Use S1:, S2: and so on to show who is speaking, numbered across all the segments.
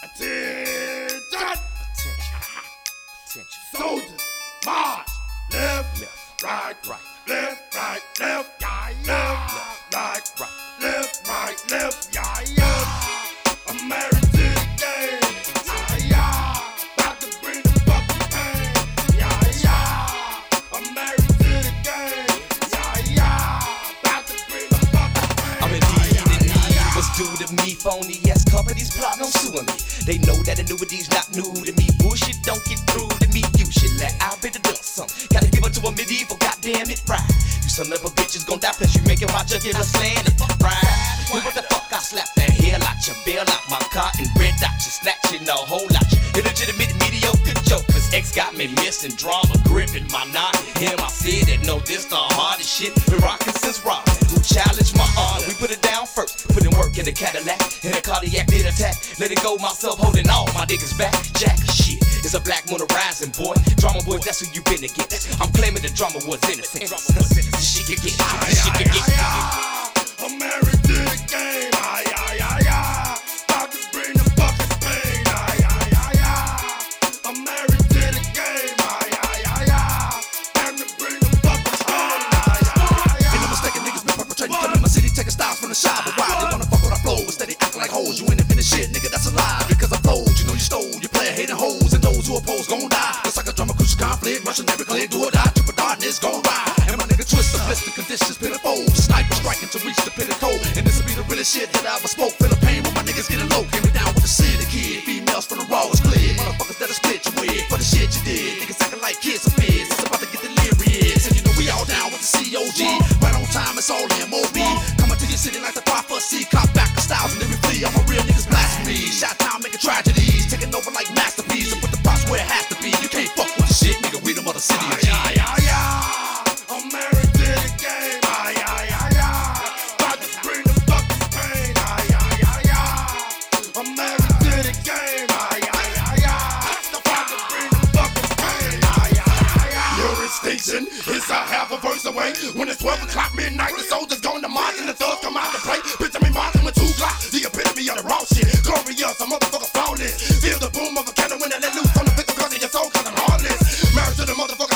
S1: Attention!
S2: Attention. Attention.
S1: Soldiers, march! Left,
S2: Left.
S1: right,
S2: Right.
S1: left, right, left, yeah, yeah.
S2: Left.
S1: right,
S2: Right.
S1: left, right, left, yeah, yeah. I'm married to the game, yeah, yeah. About to bring the fucking pain, yeah, yeah. I'm married to the game, yeah, yeah. About to bring the fucking pain.
S2: I'm in need, in need. What's due to me? Phony ass companies plotting on suing me. They know that annuity's not new to me. Bullshit don't get through to me. You should let I'll be the done some. Gotta give it to a medieval, goddamn it, right. You son of a bitch is gon' die, plus you making my jugular slant it, right. Well, what the fuck? I slap the hell out you, bail out my car and red dot you, snatching a whole lot you. Illegitimate, got me missing drama, gripping my knot. Him, I said it, no, this the hardest shit. Been rocking since Robin, who challenged my honor. We put it down first, put in work in the Cadillac, in a cardiac did attack. Let it go, myself holding all my niggas back. Jack shit, it's a black moon rising, boy. Drama boy, that's who you been against. I'm claiming the drama was innocent. she could get, she could get.
S3: Taking styles from the shop. But why they wanna fuck with our flow? Instead, they acting like hoes. You ain't in shit, nigga, that's a lie. Because I flowed, you know you stole. You player hating hoes, and those who oppose gon' die. It's like a drama, crucial conflict, Russian every click, do or die. Triple darkness gon' ride. And my nigga twist the blister conditions, pitiful. Sniper striking to reach the pinnacle. And this'll be the realest shit that I ever spoke. Feel the pain when my niggas getting low. Came down with the city kid. Females from the raw is clear. Motherfuckers that'll split you with for the shit you did. Niggas acting like kids of biz. It's about to get delirious. And you know we all down with the COG. Right on time, it's all MOB.
S1: Is a half a verse away. When it's 12 o'clock midnight, the soldiers going to march and the thugs come out to play. Picture me marching with two glocks. The epitome of raw shit. Glorious, a motherfucker flawless. Feel the boom of a cannon when they let loose on the pistol cause of your soul cause I'm To the motherfucker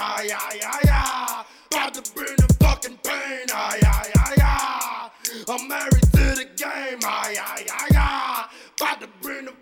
S1: Ay, ay, ay, ay. About to bring the fucking pain. Ay, ay, ay, ay. I'm married to the game. Ay, ay, ay, ay. About to bring the